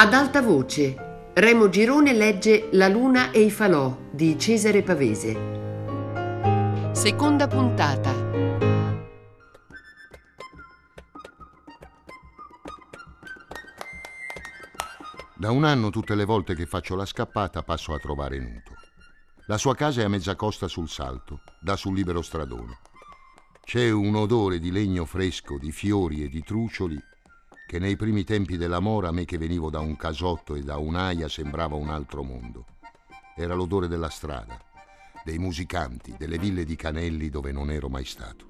Ad alta voce, Remo Girone legge La luna e i falò di Cesare Pavese. Seconda puntata. Da un anno tutte le volte che faccio la scappata passo a trovare Nuto. La sua casa è a mezza costa sul salto, da sul libero stradone. C'è un odore di legno fresco, di fiori e di trucioli che nei primi tempi della mora a me che venivo da un casotto e da un'aia sembrava un altro mondo. Era l'odore della strada, dei musicanti, delle ville di Canelli dove non ero mai stato.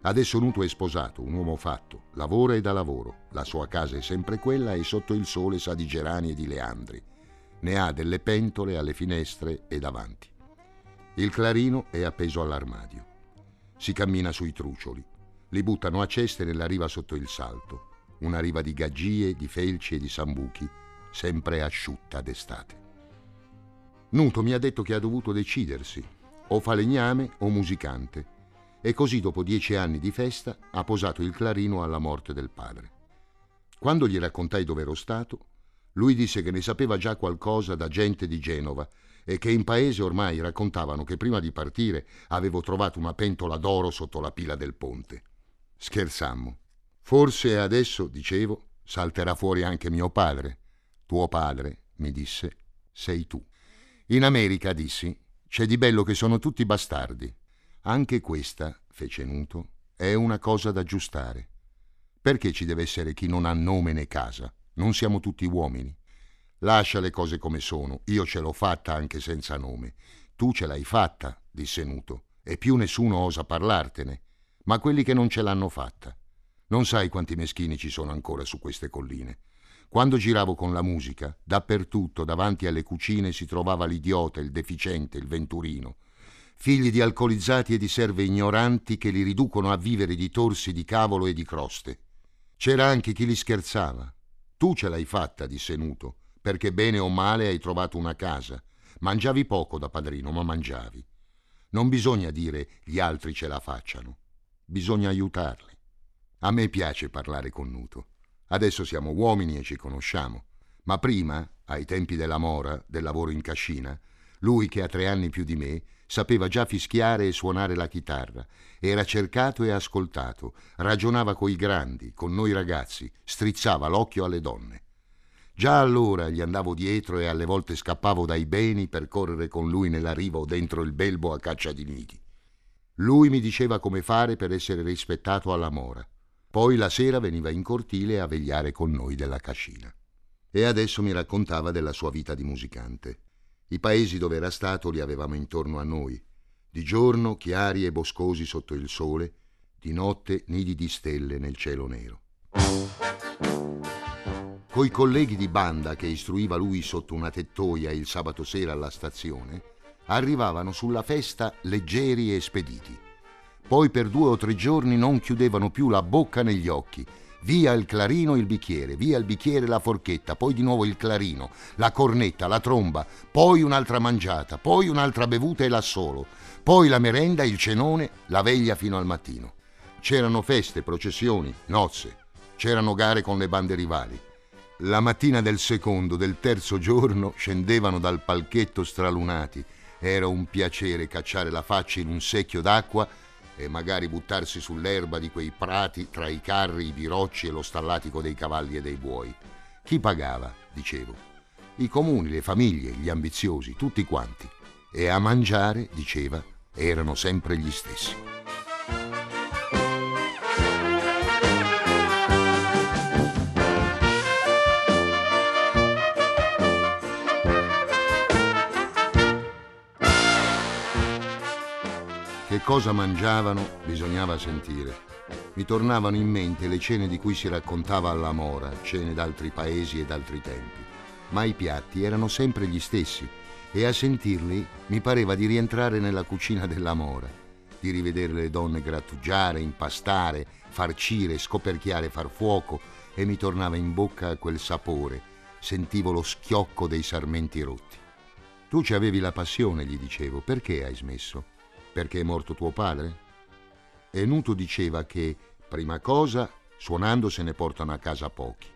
Adesso Nuto è sposato, un uomo fatto, lavora e da lavoro, la sua casa è sempre quella e sotto il sole sa di gerani e di leandri. Ne ha delle pentole alle finestre e davanti. Il clarino è appeso all'armadio. Si cammina sui trucioli. Li buttano a ceste nella riva sotto il salto una riva di gaggie, di felci e di sambuchi, sempre asciutta d'estate. Nuto mi ha detto che ha dovuto decidersi, o falegname o musicante, e così dopo dieci anni di festa ha posato il clarino alla morte del padre. Quando gli raccontai dove ero stato, lui disse che ne sapeva già qualcosa da gente di Genova e che in paese ormai raccontavano che prima di partire avevo trovato una pentola d'oro sotto la pila del ponte. Schersammo. Forse adesso, dicevo, salterà fuori anche mio padre. Tuo padre, mi disse, sei tu. In America, dissi, c'è di bello che sono tutti bastardi. Anche questa, fece Nuto, è una cosa da aggiustare. Perché ci deve essere chi non ha nome né casa? Non siamo tutti uomini. Lascia le cose come sono, io ce l'ho fatta anche senza nome. Tu ce l'hai fatta, disse Nuto, e più nessuno osa parlartene. Ma quelli che non ce l'hanno fatta. Non sai quanti meschini ci sono ancora su queste colline. Quando giravo con la musica, dappertutto, davanti alle cucine, si trovava l'idiota, il deficiente, il venturino. Figli di alcolizzati e di serve ignoranti che li riducono a vivere di torsi di cavolo e di croste. C'era anche chi li scherzava. Tu ce l'hai fatta, disse Nuto, perché bene o male hai trovato una casa. Mangiavi poco da padrino, ma mangiavi. Non bisogna dire gli altri ce la facciano. Bisogna aiutarli. A me piace parlare con Nuto. Adesso siamo uomini e ci conosciamo. Ma prima, ai tempi della mora, del lavoro in cascina, lui che ha tre anni più di me, sapeva già fischiare e suonare la chitarra, era cercato e ascoltato, ragionava coi grandi, con noi ragazzi, strizzava l'occhio alle donne. Già allora gli andavo dietro e alle volte scappavo dai beni per correre con lui nella riva o dentro il belbo a caccia di nidi. Lui mi diceva come fare per essere rispettato alla mora. Poi la sera veniva in cortile a vegliare con noi della cascina. E adesso mi raccontava della sua vita di musicante. I paesi dove era stato li avevamo intorno a noi. Di giorno chiari e boscosi sotto il sole, di notte nidi di stelle nel cielo nero. Coi colleghi di banda che istruiva lui sotto una tettoia il sabato sera alla stazione, arrivavano sulla festa leggeri e spediti poi per due o tre giorni non chiudevano più la bocca negli occhi. Via il clarino, il bicchiere, via il bicchiere, la forchetta, poi di nuovo il clarino, la cornetta, la tromba, poi un'altra mangiata, poi un'altra bevuta e l'assolo, poi la merenda, il cenone, la veglia fino al mattino. C'erano feste, processioni, nozze, c'erano gare con le bande rivali. La mattina del secondo, del terzo giorno scendevano dal palchetto stralunati. Era un piacere cacciare la faccia in un secchio d'acqua e magari buttarsi sull'erba di quei prati tra i carri, i birocci e lo stallatico dei cavalli e dei buoi. Chi pagava, dicevo? I comuni, le famiglie, gli ambiziosi, tutti quanti. E a mangiare, diceva, erano sempre gli stessi. Che cosa mangiavano bisognava sentire. Mi tornavano in mente le cene di cui si raccontava alla Mora, cene d'altri paesi e d'altri tempi. Ma i piatti erano sempre gli stessi e a sentirli mi pareva di rientrare nella cucina della Mora, di rivedere le donne grattugiare, impastare, farcire, scoperchiare, far fuoco e mi tornava in bocca quel sapore, sentivo lo schiocco dei sarmenti rotti. Tu ci avevi la passione, gli dicevo, perché hai smesso? Perché è morto tuo padre? E Nuto diceva che, prima cosa, suonando se ne portano a casa pochi.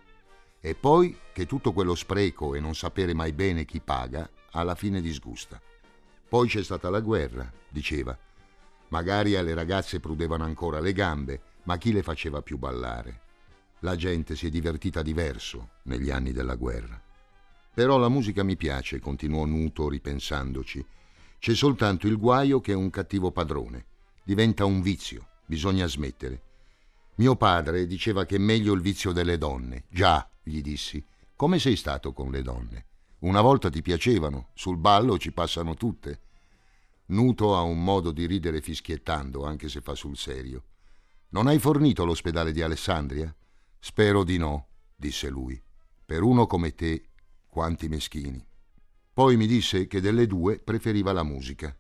e poi che tutto quello spreco e non sapere mai bene chi paga alla fine disgusta. Poi c'è stata la guerra, diceva. Magari alle ragazze prudevano ancora le gambe, ma chi le faceva più ballare? La gente si è divertita diverso negli anni della guerra. Però la musica mi piace, continuò Nuto ripensandoci. C'è soltanto il guaio che è un cattivo padrone. Diventa un vizio, bisogna smettere. Mio padre diceva che è meglio il vizio delle donne. Già, gli dissi. Come sei stato con le donne? Una volta ti piacevano, sul ballo ci passano tutte. Nuto ha un modo di ridere fischiettando, anche se fa sul serio. Non hai fornito l'ospedale di Alessandria? Spero di no, disse lui. Per uno come te, quanti meschini. Poi mi disse che delle due preferiva la musica.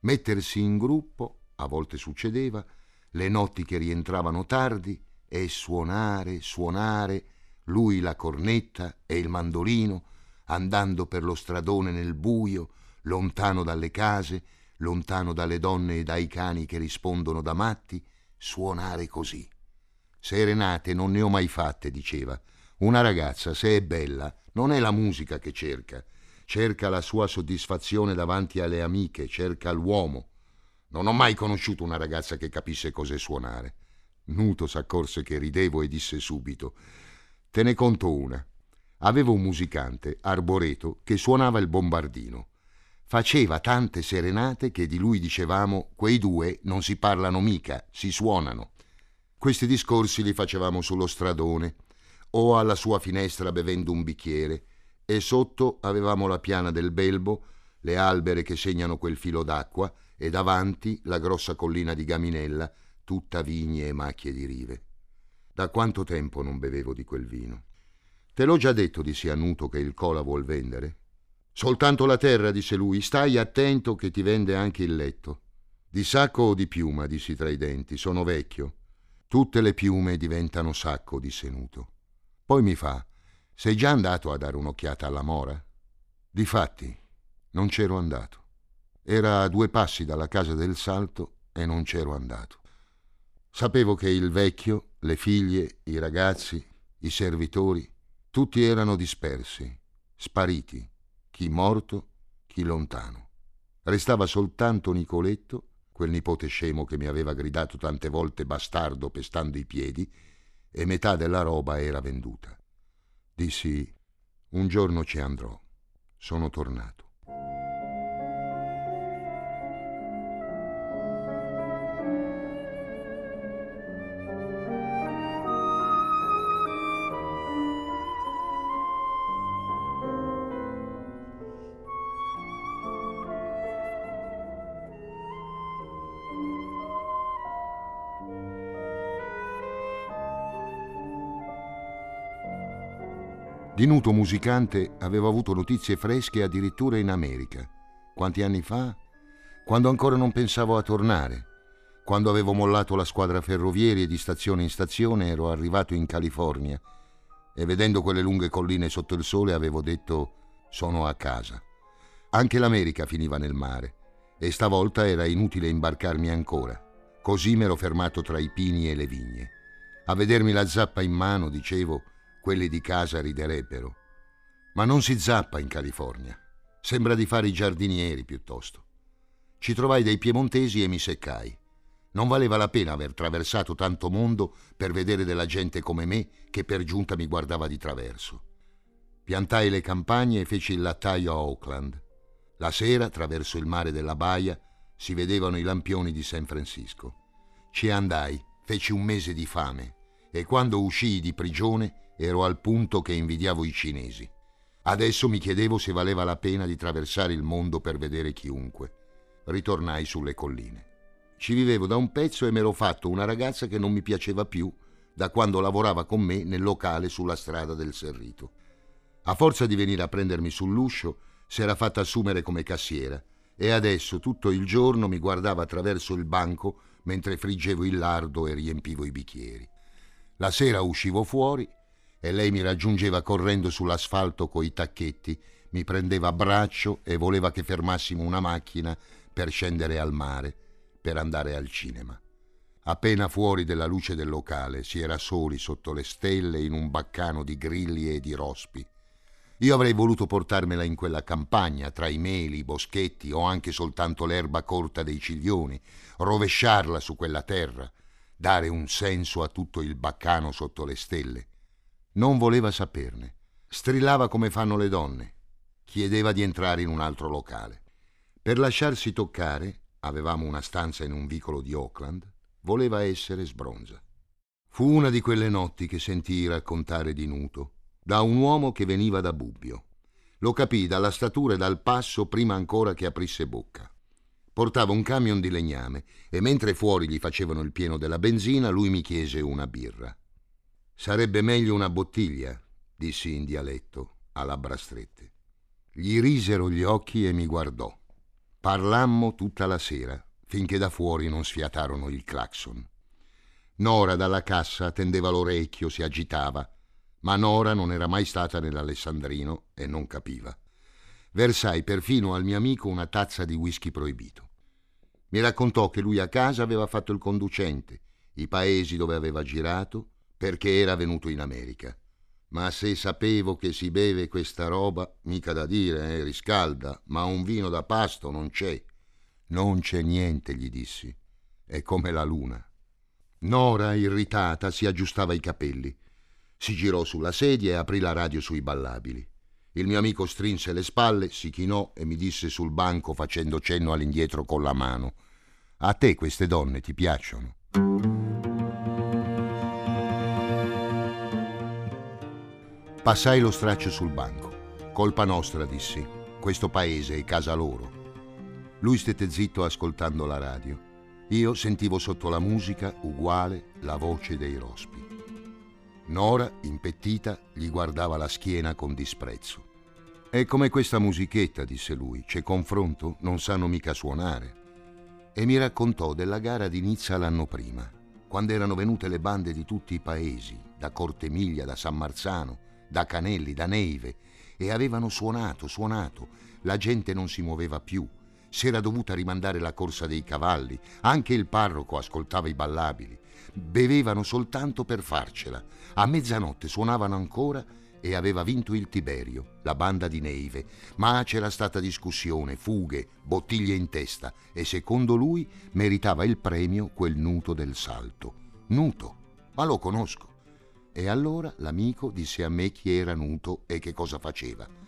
Mettersi in gruppo, a volte succedeva, le notti che rientravano tardi, e suonare, suonare, lui la cornetta e il mandolino, andando per lo stradone nel buio, lontano dalle case, lontano dalle donne e dai cani che rispondono da matti, suonare così. Serenate non ne ho mai fatte, diceva. Una ragazza, se è bella, non è la musica che cerca, cerca la sua soddisfazione davanti alle amiche, cerca l'uomo. Non ho mai conosciuto una ragazza che capisse cos'è suonare. Nuto s'accorse che ridevo e disse subito: Te ne conto una. Avevo un musicante, Arboreto, che suonava il bombardino. Faceva tante serenate che di lui dicevamo quei due non si parlano mica, si suonano. Questi discorsi li facevamo sullo stradone o alla sua finestra bevendo un bicchiere e sotto avevamo la piana del Belbo, le albere che segnano quel filo d'acqua e davanti la grossa collina di Gaminella, tutta vigne e macchie di rive. Da quanto tempo non bevevo di quel vino? Te l'ho già detto, dissi a Nuto, che il cola vuol vendere? Soltanto la terra, disse lui, stai attento che ti vende anche il letto. Di sacco o di piuma, dissi tra i denti, sono vecchio. Tutte le piume diventano sacco, disse Nuto. Poi mi fa, sei già andato a dare un'occhiata alla mora? Difatti, non c'ero andato. Era a due passi dalla casa del salto e non c'ero andato. Sapevo che il vecchio, le figlie, i ragazzi, i servitori, tutti erano dispersi, spariti, chi morto, chi lontano. Restava soltanto Nicoletto, quel nipote scemo che mi aveva gridato tante volte bastardo pestando i piedi, e metà della roba era venduta. Dissi, un giorno ci andrò. Sono tornato. Dinuto musicante aveva avuto notizie fresche addirittura in America. Quanti anni fa? Quando ancora non pensavo a tornare. Quando avevo mollato la squadra ferroviaria di stazione in stazione ero arrivato in California e vedendo quelle lunghe colline sotto il sole avevo detto sono a casa. Anche l'America finiva nel mare e stavolta era inutile imbarcarmi ancora. Così m'ero fermato tra i pini e le vigne. A vedermi la zappa in mano dicevo quelli di casa riderebbero. Ma non si zappa in California. Sembra di fare i giardinieri piuttosto. Ci trovai dei piemontesi e mi seccai. Non valeva la pena aver traversato tanto mondo per vedere della gente come me che per giunta mi guardava di traverso. Piantai le campagne e feci il lattaio a Oakland. La sera, attraverso il mare della baia, si vedevano i lampioni di San Francisco. Ci andai, feci un mese di fame e quando uscii di prigione ero al punto che invidiavo i cinesi. Adesso mi chiedevo se valeva la pena di attraversare il mondo per vedere chiunque. Ritornai sulle colline. Ci vivevo da un pezzo e m'ero fatto una ragazza che non mi piaceva più da quando lavorava con me nel locale sulla strada del Serrito. A forza di venire a prendermi sull'uscio, si era fatta assumere come cassiera e adesso tutto il giorno mi guardava attraverso il banco mentre friggevo il lardo e riempivo i bicchieri. La sera uscivo fuori e lei mi raggiungeva correndo sull'asfalto coi tacchetti, mi prendeva a braccio e voleva che fermassimo una macchina per scendere al mare, per andare al cinema. Appena fuori della luce del locale si era soli sotto le stelle in un baccano di grilli e di rospi. Io avrei voluto portarmela in quella campagna, tra i meli, i boschetti o anche soltanto l'erba corta dei ciglioni, rovesciarla su quella terra, dare un senso a tutto il baccano sotto le stelle. Non voleva saperne. Strillava come fanno le donne. Chiedeva di entrare in un altro locale. Per lasciarsi toccare, avevamo una stanza in un vicolo di Auckland, voleva essere sbronza. Fu una di quelle notti che sentii raccontare di Nuto da un uomo che veniva da Bubbio. Lo capì dalla statura e dal passo prima ancora che aprisse bocca. Portava un camion di legname e mentre fuori gli facevano il pieno della benzina, lui mi chiese una birra. Sarebbe meglio una bottiglia, dissi in dialetto, a labbra strette. Gli risero gli occhi e mi guardò. Parlammo tutta la sera, finché da fuori non sfiatarono il clacson. Nora dalla cassa tendeva l'orecchio, si agitava ma Nora non era mai stata nell'Alessandrino e non capiva. Versai perfino al mio amico una tazza di whisky proibito. Mi raccontò che lui a casa aveva fatto il conducente, i paesi dove aveva girato, perché era venuto in America. Ma se sapevo che si beve questa roba, mica da dire, eh, riscalda, ma un vino da pasto non c'è. Non c'è niente, gli dissi. È come la luna. Nora, irritata, si aggiustava i capelli. Si girò sulla sedia e aprì la radio sui ballabili. Il mio amico strinse le spalle, si chinò e mi disse sul banco facendo cenno all'indietro con la mano. A te queste donne ti piacciono? Passai lo straccio sul banco. Colpa nostra, dissi. Questo paese è casa loro. Lui stette zitto ascoltando la radio. Io sentivo sotto la musica, uguale, la voce dei rospi. Nora, impettita, gli guardava la schiena con disprezzo. È come questa musichetta, disse lui, c'è confronto, non sanno mica suonare. E mi raccontò della gara di Nizza l'anno prima, quando erano venute le bande di tutti i paesi, da Cortemiglia, da San Marzano, da Canelli, da Neive, e avevano suonato, suonato, la gente non si muoveva più, s'era dovuta rimandare la corsa dei cavalli, anche il parroco ascoltava i ballabili, bevevano soltanto per farcela. A mezzanotte suonavano ancora e aveva vinto il Tiberio, la banda di Neive, ma c'era stata discussione, fughe, bottiglie in testa e secondo lui meritava il premio quel nuto del salto. Nuto, ma lo conosco. E allora l'amico disse a me chi era Nuto e che cosa faceva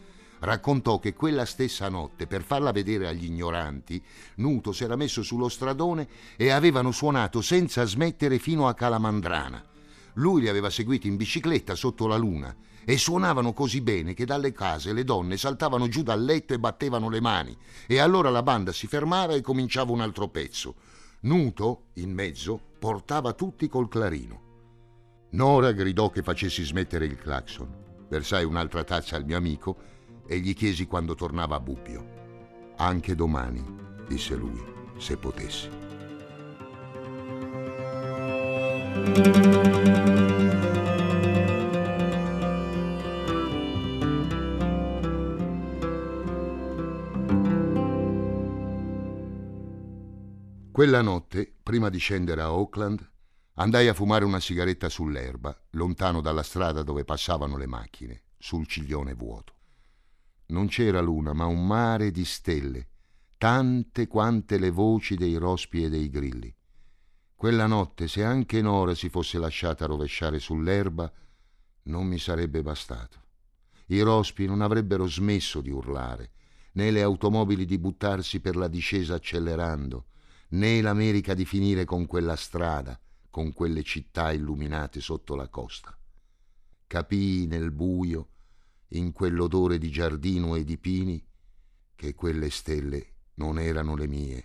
raccontò che quella stessa notte, per farla vedere agli ignoranti, Nuto si era messo sullo stradone e avevano suonato senza smettere fino a Calamandrana. Lui li aveva seguiti in bicicletta sotto la luna e suonavano così bene che dalle case le donne saltavano giù dal letto e battevano le mani e allora la banda si fermava e cominciava un altro pezzo. Nuto, in mezzo, portava tutti col clarino. Nora gridò che facessi smettere il clacson. Versai un'altra tazza al mio amico e gli chiesi quando tornava a Bubbio. Anche domani, disse lui, se potessi. Quella notte, prima di scendere a Auckland, andai a fumare una sigaretta sull'erba, lontano dalla strada dove passavano le macchine, sul ciglione vuoto. Non c'era luna, ma un mare di stelle, tante quante le voci dei rospi e dei grilli. Quella notte, se anche Nora si fosse lasciata rovesciare sull'erba, non mi sarebbe bastato. I rospi non avrebbero smesso di urlare, né le automobili di buttarsi per la discesa accelerando, né l'America di finire con quella strada, con quelle città illuminate sotto la costa. Capii nel buio in quell'odore di giardino e di pini, che quelle stelle non erano le mie,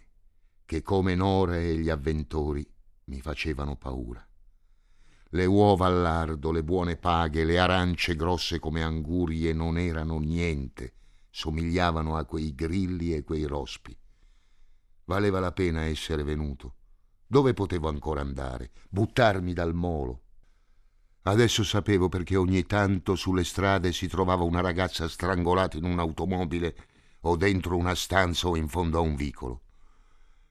che come Nora e gli avventori mi facevano paura. Le uova al lardo, le buone paghe, le arance grosse come angurie non erano niente, somigliavano a quei grilli e quei rospi. Valeva la pena essere venuto. Dove potevo ancora andare? Buttarmi dal molo? Adesso sapevo perché ogni tanto sulle strade si trovava una ragazza strangolata in un'automobile o dentro una stanza o in fondo a un vicolo.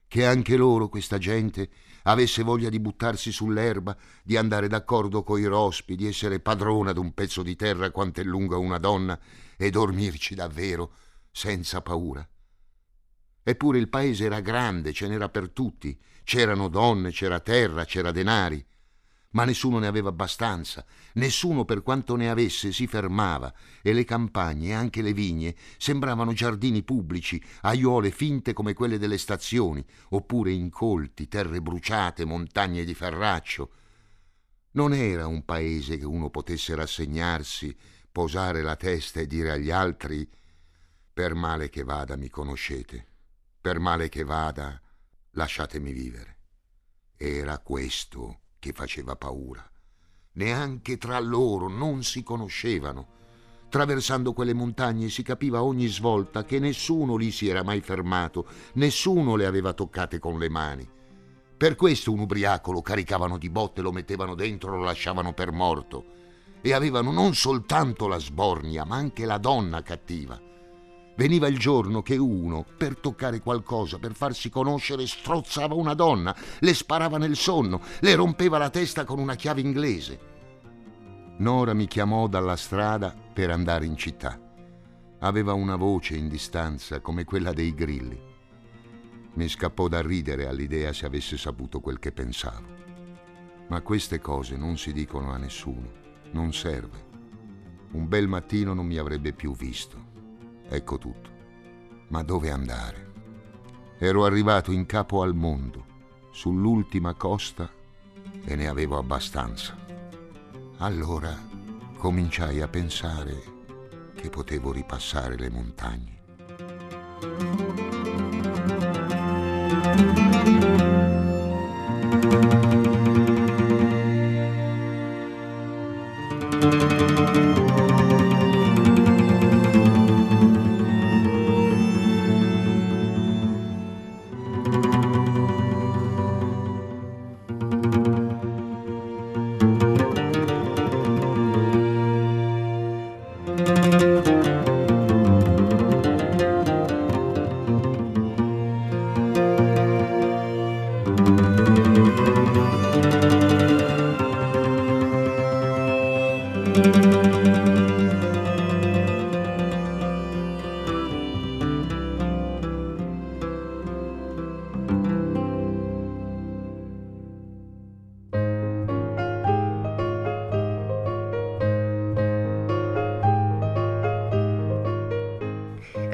che anche loro, questa gente, avesse voglia di buttarsi sull'erba, di andare d'accordo coi rospi, di essere padrona d'un pezzo di terra quanto è lunga una donna e dormirci davvero, senza paura. Eppure il paese era grande, ce n'era per tutti, c'erano donne, c'era terra, c'era denari ma nessuno ne aveva abbastanza, nessuno per quanto ne avesse si fermava e le campagne anche le vigne sembravano giardini pubblici, aiuole finte come quelle delle stazioni, oppure incolti, terre bruciate, montagne di ferraccio. Non era un paese che uno potesse rassegnarsi, posare la testa e dire agli altri per male che vada mi conoscete, per male che vada lasciatemi vivere. Era questo che faceva paura. Neanche tra loro non si conoscevano. Traversando quelle montagne si capiva ogni svolta che nessuno lì si era mai fermato, nessuno le aveva toccate con le mani. Per questo un ubriaco lo caricavano di botte, lo mettevano dentro, lo lasciavano per morto. E avevano non soltanto la sbornia, ma anche la donna cattiva. Veniva il giorno che uno, per toccare qualcosa, per farsi conoscere, strozzava una donna, le sparava nel sonno, le rompeva la testa con una chiave inglese. Nora mi chiamò dalla strada per andare in città. Aveva una voce in distanza come quella dei grilli. Mi scappò da ridere all'idea se avesse saputo quel che pensavo. Ma queste cose non si dicono a nessuno, non serve. Un bel mattino non mi avrebbe più visto. Ecco tutto. Ma dove andare? Ero arrivato in capo al mondo, sull'ultima costa, e ne avevo abbastanza. Allora cominciai a pensare che potevo ripassare le montagne.